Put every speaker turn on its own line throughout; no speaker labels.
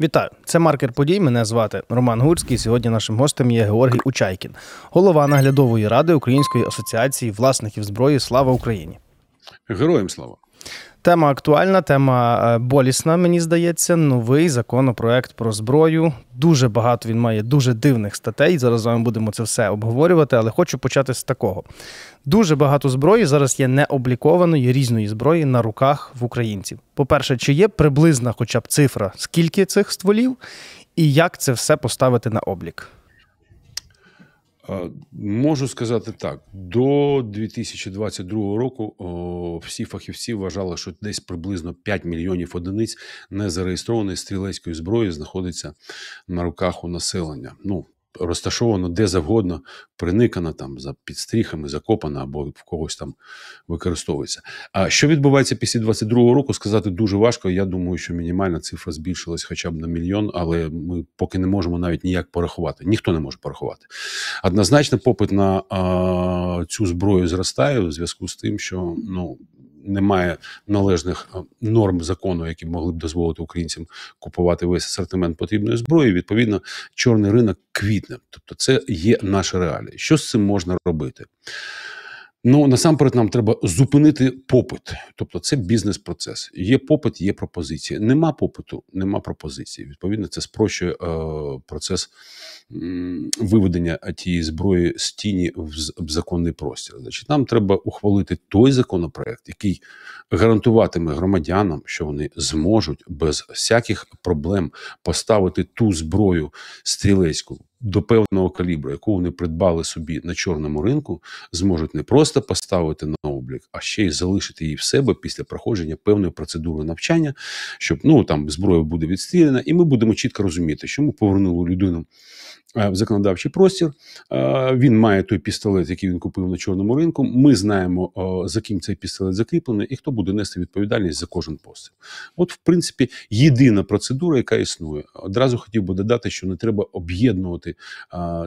Вітаю, це маркер подій. Мене звати Роман Гурський. Сьогодні нашим гостем є Георгій Учайкін, голова наглядової ради Української асоціації власників зброї. Слава Україні!
Героям слава!
Тема актуальна, тема е, болісна, мені здається. Новий законопроект про зброю. Дуже багато він має дуже дивних статей. Зараз з вами будемо це все обговорювати, але хочу почати з такого. Дуже багато зброї зараз є необлікованої різної зброї на руках в українців. По-перше, чи є приблизна, хоча б цифра, скільки цих стволів, і як це все поставити на облік?
Можу сказати так: до 2022 року всі фахівці вважали, що десь приблизно 5 мільйонів одиниць незареєстрованої стрілецької зброї знаходиться на руках у населення. Ну розташовано де завгодно, приникано там за підстріхами, закопано або в когось там використовується. А що відбувається після 22-го року, сказати дуже важко. Я думаю, що мінімальна цифра збільшилась хоча б на мільйон, але ми поки не можемо навіть ніяк порахувати. Ніхто не може порахувати. Однозначно, попит на а, цю зброю зростає у зв'язку з тим, що ну немає належних е, норм закону, які могли б дозволити українцям купувати весь асортимент потрібної зброї. Відповідно, чорний ринок квітне. Тобто, це є наша реалія. Що з цим можна робити? Ну насамперед нам треба зупинити попит, тобто це бізнес-процес. Є попит, є пропозиція. Нема попиту, нема пропозиції. Відповідно, це спрощує е, процес м, виведення тієї зброї з тіні в, в законний простір. Значить, нам треба ухвалити той законопроект, який гарантуватиме громадянам, що вони зможуть без всяких проблем поставити ту зброю стрілецьку до певного калібру, яку вони придбали собі на чорному ринку, зможуть не просто поставити на облік, а ще й залишити її в себе після проходження певної процедури навчання, щоб ну там зброя буде відстріляна, і ми будемо чітко розуміти, що ми повернули людину в законодавчий простір. Е, він має той пістолет, який він купив на чорному ринку. Ми знаємо, за ким цей пістолет закріплений, і хто буде нести відповідальність за кожен постріл. От, в принципі, єдина процедура, яка існує. Одразу хотів би додати, що не треба об'єднувати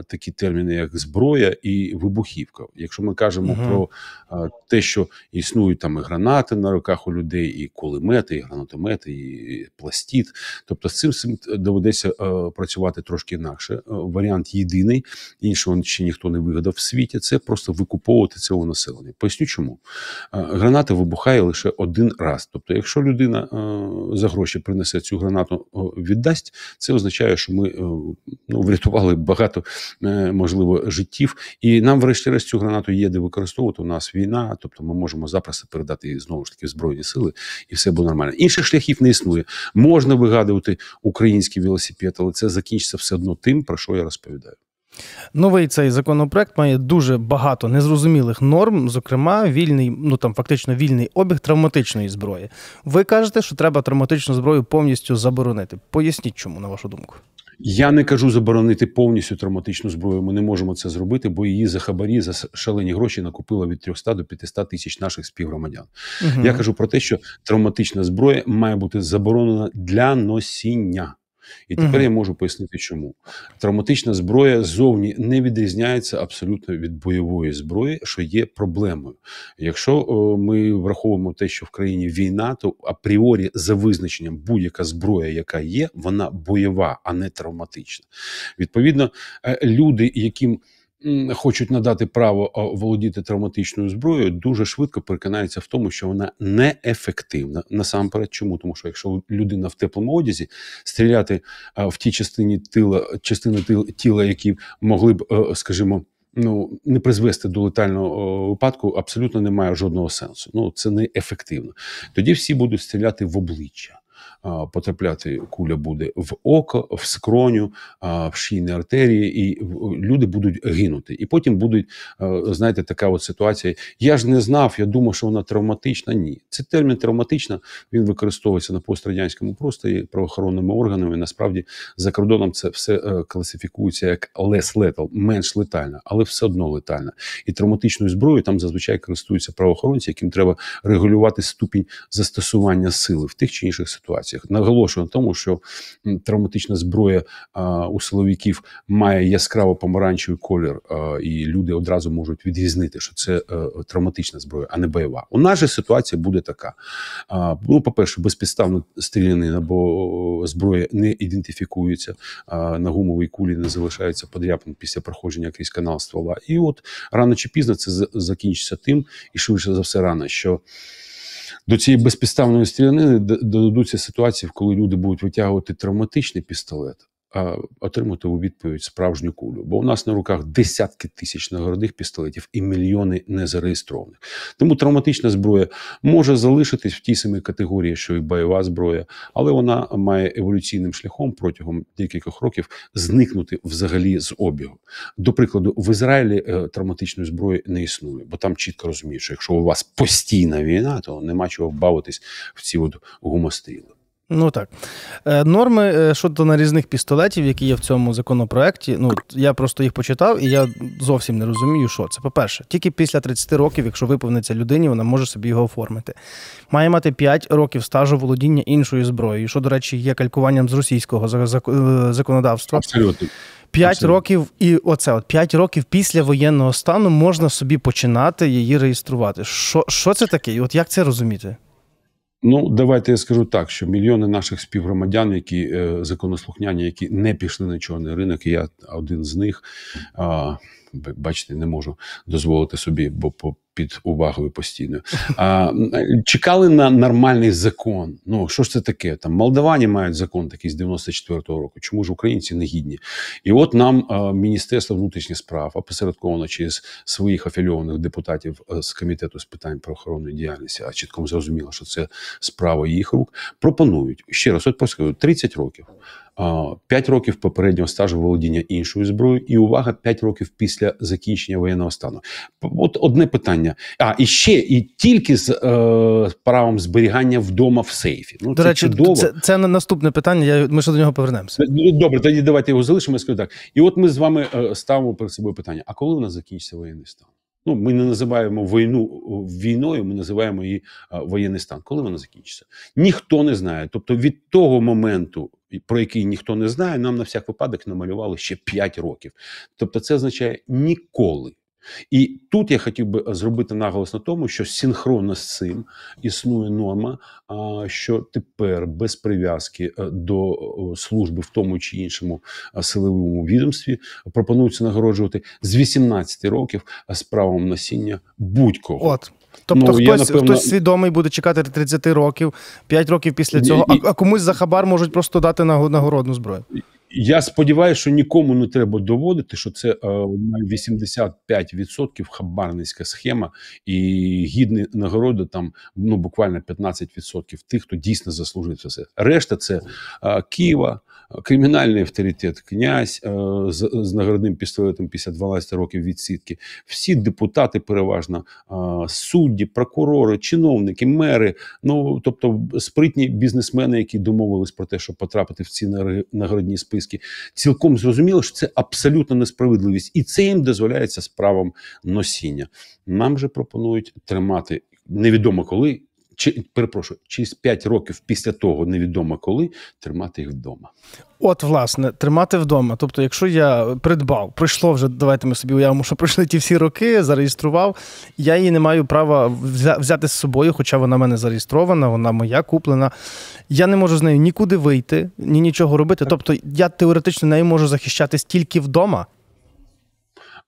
такі терміни, як зброя і вибухівка. Якщо ми кажемо угу. про а, те, що існують там і гранати на руках у людей, і кулемети, і гранатомети, і пластіт. Тобто з цим, цим доведеться а, працювати трошки інакше варіант єдиний, іншого ще ніхто не вигадав в світі. Це просто викуповувати у населення. Поясню, чому граната вибухає лише один раз. Тобто, якщо людина за гроші принесе цю гранату, віддасть, це означає, що ми ну, врятували багато е, можливо життів, і нам, врешті-решт, цю гранату є де використовувати. У нас війна, тобто ми можемо запросто передати її знову ж таки збройні сили, і все буде нормально. Інших шляхів не існує. Можна вигадувати український велосипед, але це закінчиться все одно тим, про що я розповідаю.
Новий цей законопроект має дуже багато незрозумілих норм, зокрема, вільний, ну там фактично вільний обіг травматичної зброї. Ви кажете, що треба травматичну зброю повністю заборонити. Поясніть, чому на вашу думку.
Я не кажу заборонити повністю травматичну зброю. Ми не можемо це зробити, бо її за хабарі за шалені гроші накупила від 300 до 500 тисяч наших співгромадян. Угу. Я кажу про те, що травматична зброя має бути заборонена для носіння. І тепер угу. я можу пояснити, чому травматична зброя зовні не відрізняється абсолютно від бойової зброї, що є проблемою. Якщо о, ми враховуємо те, що в країні війна, то апріорі за визначенням будь-яка зброя, яка є, вона бойова, а не травматична. Відповідно, е, люди, яким хочуть надати право володіти травматичною зброєю, дуже швидко переконаються в тому, що вона неефективна. Насамперед, чому тому, що якщо людина в теплому одязі стріляти в ті частині тила, частини тіла, які могли б, е, скажімо. Ну, не призвести до летального випадку абсолютно немає жодного сенсу. Ну це не ефективно. Тоді всі будуть стріляти в обличчя потрапляти куля буде в око, в скроню, в шийні артерії, і люди будуть гинути. І потім будуть, знаєте, така от ситуація. Я ж не знав, я думав, що вона травматична. Ні, це термін травматична. Він використовується на пострадянському просторі правоохоронними органами. Насправді за кордоном це все е, класифікується як less lethal, менш летальна, але все одно летальна. І травматичною зброєю там зазвичай користуються правоохоронці, яким треба регулювати ступінь застосування сили в тих чи інших ситуаціях ситуаціях. Наголошую на тому, що травматична зброя а, у силовиків має яскраво помаранчевий колір, а, і люди одразу можуть відрізнити, що це а, е, травматична зброя, а не бойова. У нас же ситуація буде така: а, ну, по перше, безпідставно стрілянин або зброя не ідентифікується, а, на гумовій кулі не залишається подряпин після проходження крізь канал ствола. І от рано чи пізно це закінчиться тим, і швидше за все рано, що до цієї безпідставної стрілянини додадуться ситуації, коли люди будуть витягувати травматичний пістолет, отримати у відповідь справжню кулю. Бо у нас на руках десятки тисяч нагородних пістолетів і мільйони незареєстрованих. Тому травматична зброя може залишитись в тій самій категорії, що і бойова зброя, але вона має еволюційним шляхом протягом декількох років зникнути взагалі з обігу. До прикладу, в Ізраїлі е, травматичної зброї не існує, бо там чітко розуміють, що якщо у вас постійна війна, то нема чого бавитись в ці от гумостріли.
Ну так. Е, норми е, щодо нарізних пістолетів, які є в цьому законопроекті, ну я просто їх почитав, і я зовсім не розумію, що це. По-перше, тільки після 30 років, якщо виповниться людині, вона може собі його оформити. Має мати 5 років стажу володіння іншою зброєю, що, до речі, є калькуванням з російського законодавства.
Абсолютно.
5 Абсолютно. років, і оце от 5 років після воєнного стану можна собі починати її реєструвати. Що що це таке? І от як це розуміти?
Ну, давайте я скажу так, що мільйони наших співгромадян, які е, законослухняні, які не пішли на чорний ринок, я один з них. Е, бачите, не можу дозволити собі, бо по під увагою постійно. А, Чекали на нормальний закон. Ну що ж це таке? Там Молдавані мають закон такий з 94-го року. Чому ж українці не гідні? І от нам а, Міністерство внутрішніх справ опосередковано через своїх афільованих депутатів з комітету з питань правоохоронної діяльності, а чітко зрозуміло, що це справа їх рук. Пропонують ще раз, от поскажу, 30 років. 5 років попереднього стажу володіння іншою зброєю, і увага 5 років після закінчення воєнного стану. От одне питання. А і ще і тільки з е, правом зберігання вдома в сейфі.
Ну до це речі, чудово. це це наступне питання. Я ми ще до нього повернемося.
Ну, добре, тоді давайте його залишимо. Я скажу так. І от ми з вами е, ставимо перед собою питання: а коли у нас закінчиться воєнний стан? Ну, ми не називаємо війну війною, ми називаємо її воєнний стан. Коли вона закінчиться? Ніхто не знає. Тобто від того моменту, про який ніхто не знає, нам на всяк випадок намалювали ще 5 років. Тобто, це означає ніколи. І тут я хотів би зробити наголос на тому, що синхронно з цим існує норма, що тепер без прив'язки е, до служби в тому чи іншому силовому відомстві пропонується нагороджувати з 18 років з правом носіння будь-кого.
От. Тобто ну, хтось я, напевно... хтось свідомий буде чекати 30 років, 5 років після цього, і, а, а комусь за хабар можуть просто дати нагородну зброю.
Я сподіваюся, що нікому не треба доводити, що це 85% е, хабарницька схема, і гідні нагороди там ну буквально 15% тих, хто дійсно заслужив це. Решта це е, Києва, кримінальний авторитет, князь е, з, з нагородним пістолетом після 12 років відсідки. Всі депутати, переважно судді, прокурори, чиновники, мери. Ну тобто спритні бізнесмени, які домовились про те, щоб потрапити в ці нагородні списки цілком зрозуміло, що це абсолютна несправедливість, і це їм дозволяється з правом носіння. Нам же пропонують тримати невідомо коли. Чи перепрошую, через 5 років після того невідомо коли тримати їх вдома.
От, власне, тримати вдома. Тобто, якщо я придбав, пройшло вже, давайте ми собі уявимо, що пройшли ті всі роки, зареєстрував, я її не маю права взяти з собою, хоча вона в мене зареєстрована, вона моя куплена. Я не можу з нею нікуди вийти, ні нічого робити. Тобто, я теоретично нею можу захищатись тільки вдома.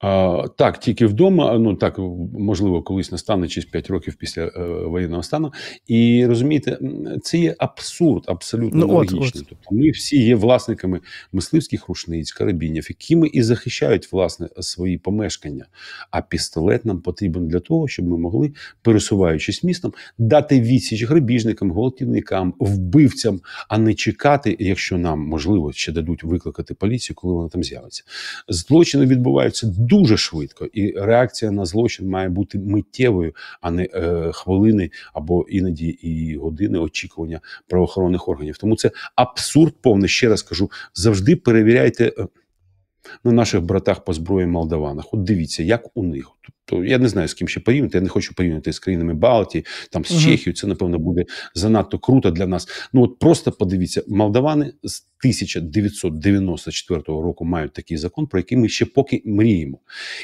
А, Так, тільки вдома, ну так можливо, колись настане через 5 років після е, воєнного стану. І розумієте, це є абсурд, абсолютно ну, логічний. От, от. Тобто, ми всі є власниками мисливських рушниць, карабінів, якими і захищають власне свої помешкання. А пістолет нам потрібен для того, щоб ми могли, пересуваючись містом, дати відсіч грабіжникам, гвалтівникам, вбивцям, а не чекати, якщо нам можливо ще дадуть викликати поліцію, коли вона там з'явиться. Злочини відбуваються дуже швидко, і реакція на злочин має бути миттєвою, а не е, хвилини або іноді і години очікування правоохоронних органів. Тому це абсурд повний. Ще раз кажу: завжди перевіряйте е, на наших братах по зброї Молдаванах. От дивіться, як у них. Тобто я не знаю з ким ще порівняти. Я не хочу порівняти з країнами Балтії, там з угу. Чехією. Це напевно буде занадто круто для нас. Ну от просто подивіться, молдавани з 1994 року мають такий закон, про який ми ще поки мріємо.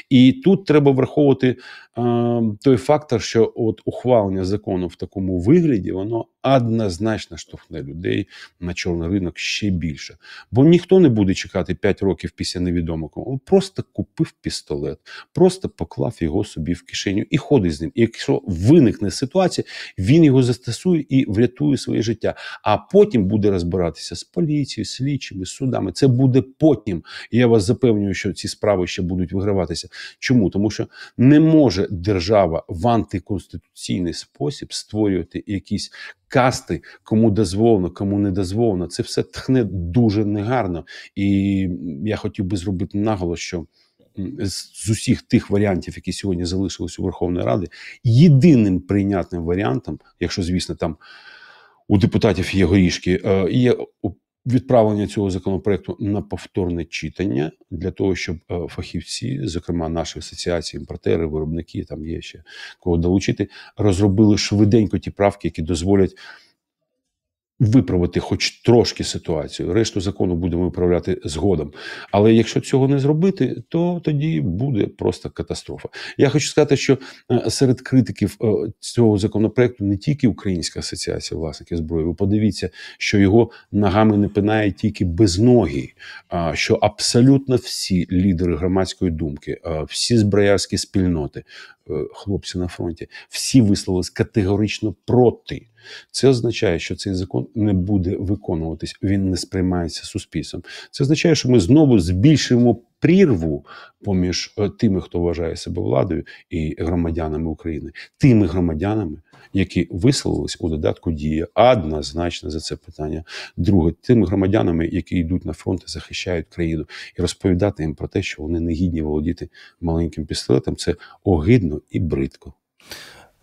І тут треба враховувати е, той фактор, що от ухвалення закону в такому вигляді, воно однозначно штовхне людей на чорний ринок ще більше. Бо ніхто не буде чекати 5 років після невідомого. Просто купив пістолет, просто поклав його собі в кишеню і ходить з ним. І якщо виникне ситуація, він його застосує і врятує своє життя. А потім буде розбиратися з поліцією, слідчими, судами. Це буде потім. Я вас запевнюю, що ці справи ще будуть виграватися. Чому? Тому що не може держава в антиконституційний спосіб створювати якісь касти, кому дозволено, кому не дозволено. Це все тхне дуже негарно. І я хотів би зробити наголос, що. З усіх тих варіантів, які сьогодні залишились у Верховної Ради, єдиним прийнятним варіантом, якщо звісно там у депутатів є горішки, е, є відправлення цього законопроекту на повторне читання для того, щоб е, фахівці, зокрема наші асоціації, імпортери, виробники, там є ще кого долучити, розробили швиденько ті правки, які дозволять виправити хоч трошки ситуацію. Решту закону будемо виправляти згодом. Але якщо цього не зробити, то тоді буде просто катастрофа. Я хочу сказати, що е, серед критиків е, цього законопроекту не тільки Українська асоціація власників зброї. Ви подивіться, що його ногами не пинає тільки без ноги, що абсолютно всі лідери громадської думки, всі зброярські спільноти, е, хлопці на фронті, всі висловились категорично проти. Це означає, що цей закон не буде виконуватись, він не сприймається суспільством. Це означає, що ми знову збільшуємо прірву поміж е, тими, хто вважає себе владою, і громадянами України, тими громадянами, які висловились у додатку дія однозначно за це питання. Друге, тими громадянами, які йдуть на фронт і захищають країну, і розповідати їм про те, що вони не гідні володіти маленьким пістолетом, це огидно і бридко.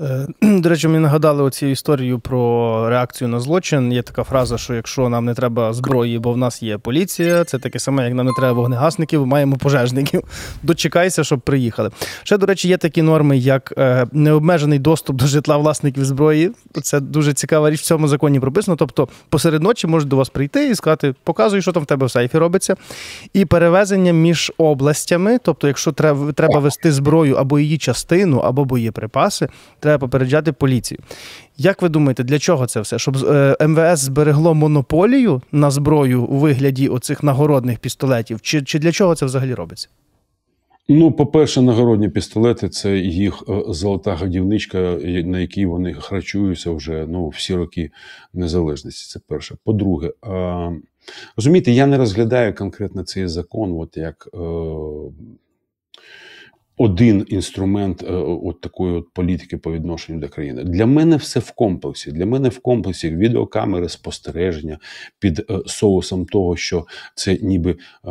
Е, до речі, мені нагадали оцю історію про реакцію на злочин. Є така фраза, що якщо нам не треба зброї, бо в нас є поліція, це таке саме, як нам не треба вогнегасників, маємо пожежників. Дочекайся, щоб приїхали. Ще, до речі, є такі норми, як е, необмежений доступ до житла власників зброї. Це дуже цікава річ в цьому законі прописано. Тобто, посеред ночі можуть до вас прийти і сказати, показуй, що там в тебе в сейфі робиться. І перевезення між областями, тобто, якщо треба треба вести зброю або її частину, або боєприпаси треба попереджати поліцію. Як ви думаєте, для чого це все? Щоб е, МВС зберегло монополію на зброю у вигляді оцих нагородних пістолетів? Чи, Чи для чого це взагалі робиться?
Ну, по-перше, нагородні пістолети це їх е, золота годівничка, на якій вони харчуються вже ну, всі роки незалежності. Це перше. По-друге, розумієте, я не розглядаю конкретно цей закон, от як. Е, один інструмент е, от такої от політики по відношенню до країни. Для мене все в комплексі. Для мене в комплексі відеокамери спостереження під е, соусом того, що це ніби е,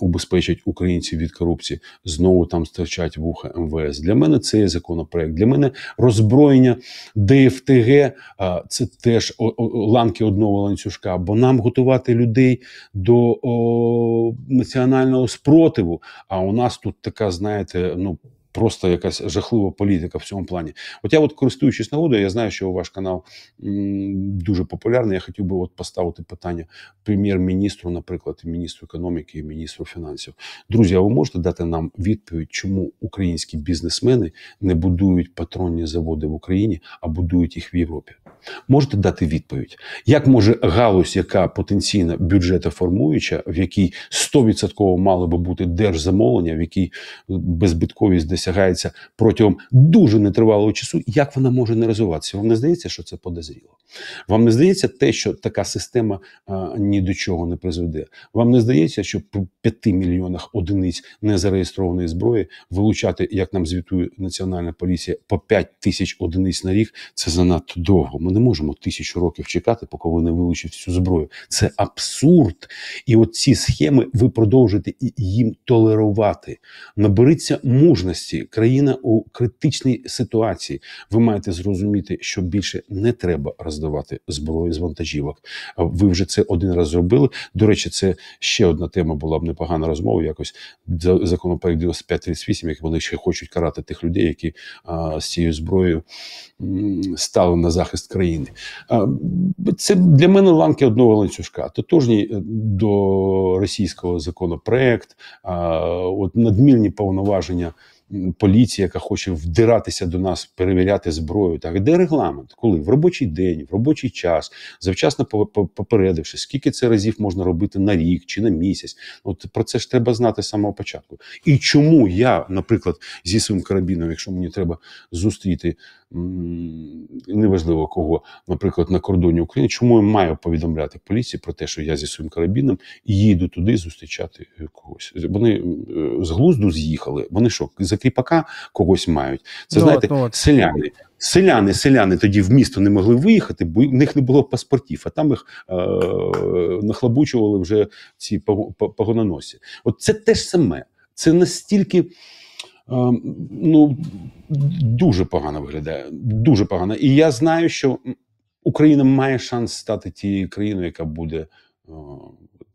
убезпечить українців від корупції. Знову там стирчать вуха МВС. Для мене це є законопроект. Для мене роззброєння ДФТГ е, це теж о, о, ланки одного ланцюжка. Бо нам готувати людей до о, національного спротиву. А у нас тут така, знаєте ну просто якась жахлива політика в цьому плані. От я, от користуючись нагодою, я знаю, що ваш канал м, дуже популярний. Я хотів би от поставити питання прем'єр-міністру, наприклад, міністру економіки і міністру фінансів. Друзі, а ви можете дати нам відповідь, чому українські бізнесмени не будують патронні заводи в Україні, а будують їх в Європі? Можете дати відповідь, як може галузь, яка потенційно бюджетоформуюча, в якій 100% мало би бути держзамовлення, в якій безбитковість досягається протягом дуже нетривалого часу, як вона може не розвиватися? Вам не здається, що це подозріло? Вам не здається те, що така система а, ні до чого не призведе? Вам не здається, що при 5 мільйонах одиниць незареєстрованої зброї вилучати, як нам звітує національна поліція, по 5 тисяч одиниць на рік це занадто довго. Ми не можемо тисячу років чекати, поки вони вилучать всю зброю. Це абсурд. І от ці схеми ви продовжуєте їм толерувати. Наберіться мужності. Країна у критичній ситуації. Ви маєте зрозуміти, що більше не треба роздавати зброю з вантажівок. Ви вже це один раз зробили. До речі, це ще одна тема була б непогана розмова. Якось законопроект 9538, як вони ще хочуть карати тих людей, які а, з цією зброєю стали на захист країни. А, це для мене ланки одного ланцюжка. Тотожній е, до російського законопроект, от надмірні повноваження поліція, яка хоче вдиратися до нас, перевіряти зброю. Так де регламент? Коли в робочий день, в робочий час, завчасно попередивши, скільки це разів можна робити на рік чи на місяць. От про це ж треба знати з самого початку. І чому я, наприклад, зі своїм карабіном, якщо мені треба зустріти неважливо кого, наприклад, на кордоні України, чому я маю повідомляти поліції про те, що я зі своїм карабіном їду туди зустрічати когось? Вони е, з глузду з'їхали. Вони що за кріпака когось мають? Це ну, знаєте, ну, селяни. Селяни, селяни тоді в місто не могли виїхати, бо в них не було паспортів, а там їх е, нахлабучували вже ці погононосці. От це те ж саме. Це настільки ну дуже погано виглядає. Дуже погано. І я знаю, що Україна має шанс стати тією країною, яка буде.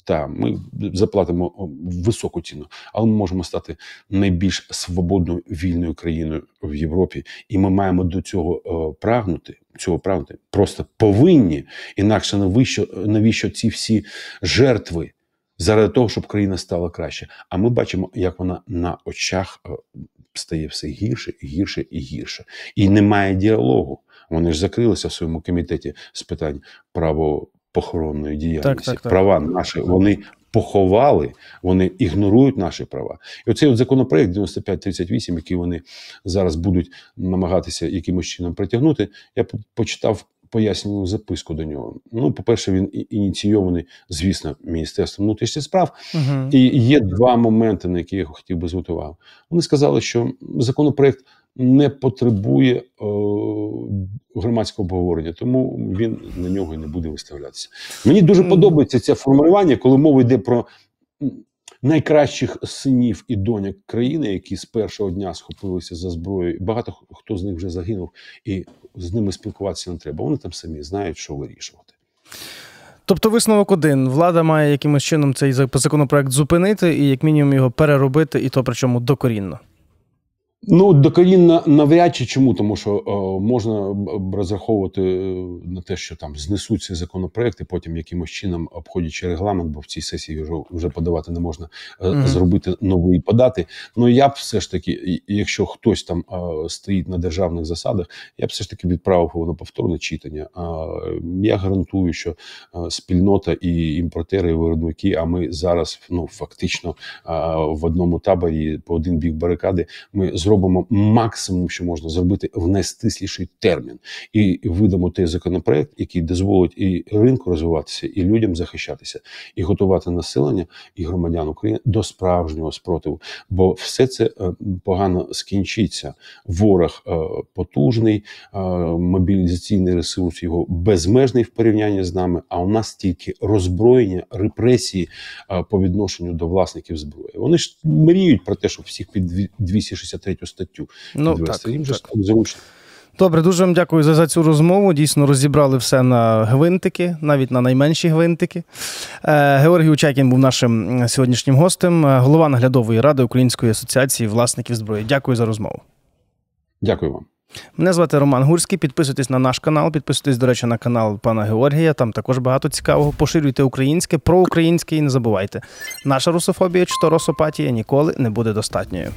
Та ми заплатимо високу ціну, але ми можемо стати найбільш свободною вільною країною в Європі, і ми маємо до цього прагнути. Цього прагнути просто повинні інакше навіщо навіщо ці всі жертви заради того, щоб країна стала краще. А ми бачимо, як вона на очах е, стає все гірше і гірше і гірше. І немає діалогу. Вони ж закрилися в своєму комітеті з питань правопохоронної діяльності. Так, так, так. Права наші вони поховали, вони ігнорують наші права. І оцей от законопроект 9538, який вони зараз будуть намагатися якимось чином притягнути, я почитав пояснювальну записку до нього. Ну, по-перше, він ініційований, звісно, Міністерством внутрішніх справ. Угу. І є два моменти, на які я хотів би звернути увагу. Вони сказали, що законопроект не потребує о, громадського обговорення, тому він на нього і не буде виставлятися. Мені дуже подобається це формулювання, коли мова йде про найкращих синів і доньок країни, які з першого дня схопилися за зброю. Багато хто з них вже загинув, і з ними спілкуватися не треба. Вони там самі знають, що вирішувати.
Тобто висновок один: влада має якимось чином цей законопроект зупинити і, як мінімум, його переробити, і то причому докорінно.
Ну, докорінно навряд чи чому, тому що о, можна розраховувати е, на те, що там знесуть цей законопроект потім якимось чином обходячи регламент, бо в цій сесії вже вже подавати не можна mm-hmm. зробити новий подати. Ну я б все ж таки, якщо хтось там о, стоїть на державних засадах, я б все ж таки відправив його на повторне читання. А я гарантую, що спільнота і імпортери, і виробники, а ми зараз ну фактично в одному таборі по один бік барикади, ми зробимо зробимо максимум, що можна зробити в найстисліший термін, і видамо той законопроект, який дозволить і ринку розвиватися, і людям захищатися, і готувати населення і громадян України до справжнього спротиву. Бо все це е, погано скінчиться. Ворог е, потужний, е, мобілізаційний ресурс його безмежний в порівнянні з нами. А у нас тільки роззброєння, репресії по відношенню до власників зброї. Вони ж мріють про те, щоб всіх під 263 статтю ну, підвести. Так, Їм же зручно.
Добре, дуже вам дякую за, за цю розмову. Дійсно розібрали все на гвинтики, навіть на найменші гвинтики. Е, Георгій Учакін був нашим сьогоднішнім гостем, е, голова наглядової ради Української асоціації власників зброї. Дякую за розмову.
Дякую вам.
Мене звати Роман Гурський. Підписуйтесь на наш канал, підписуйтесь, до речі, на канал пана Георгія. Там також багато цікавого. Поширюйте українське, проукраїнське і не забувайте. Наша русофобія чи то росопатія ніколи не буде достатньою.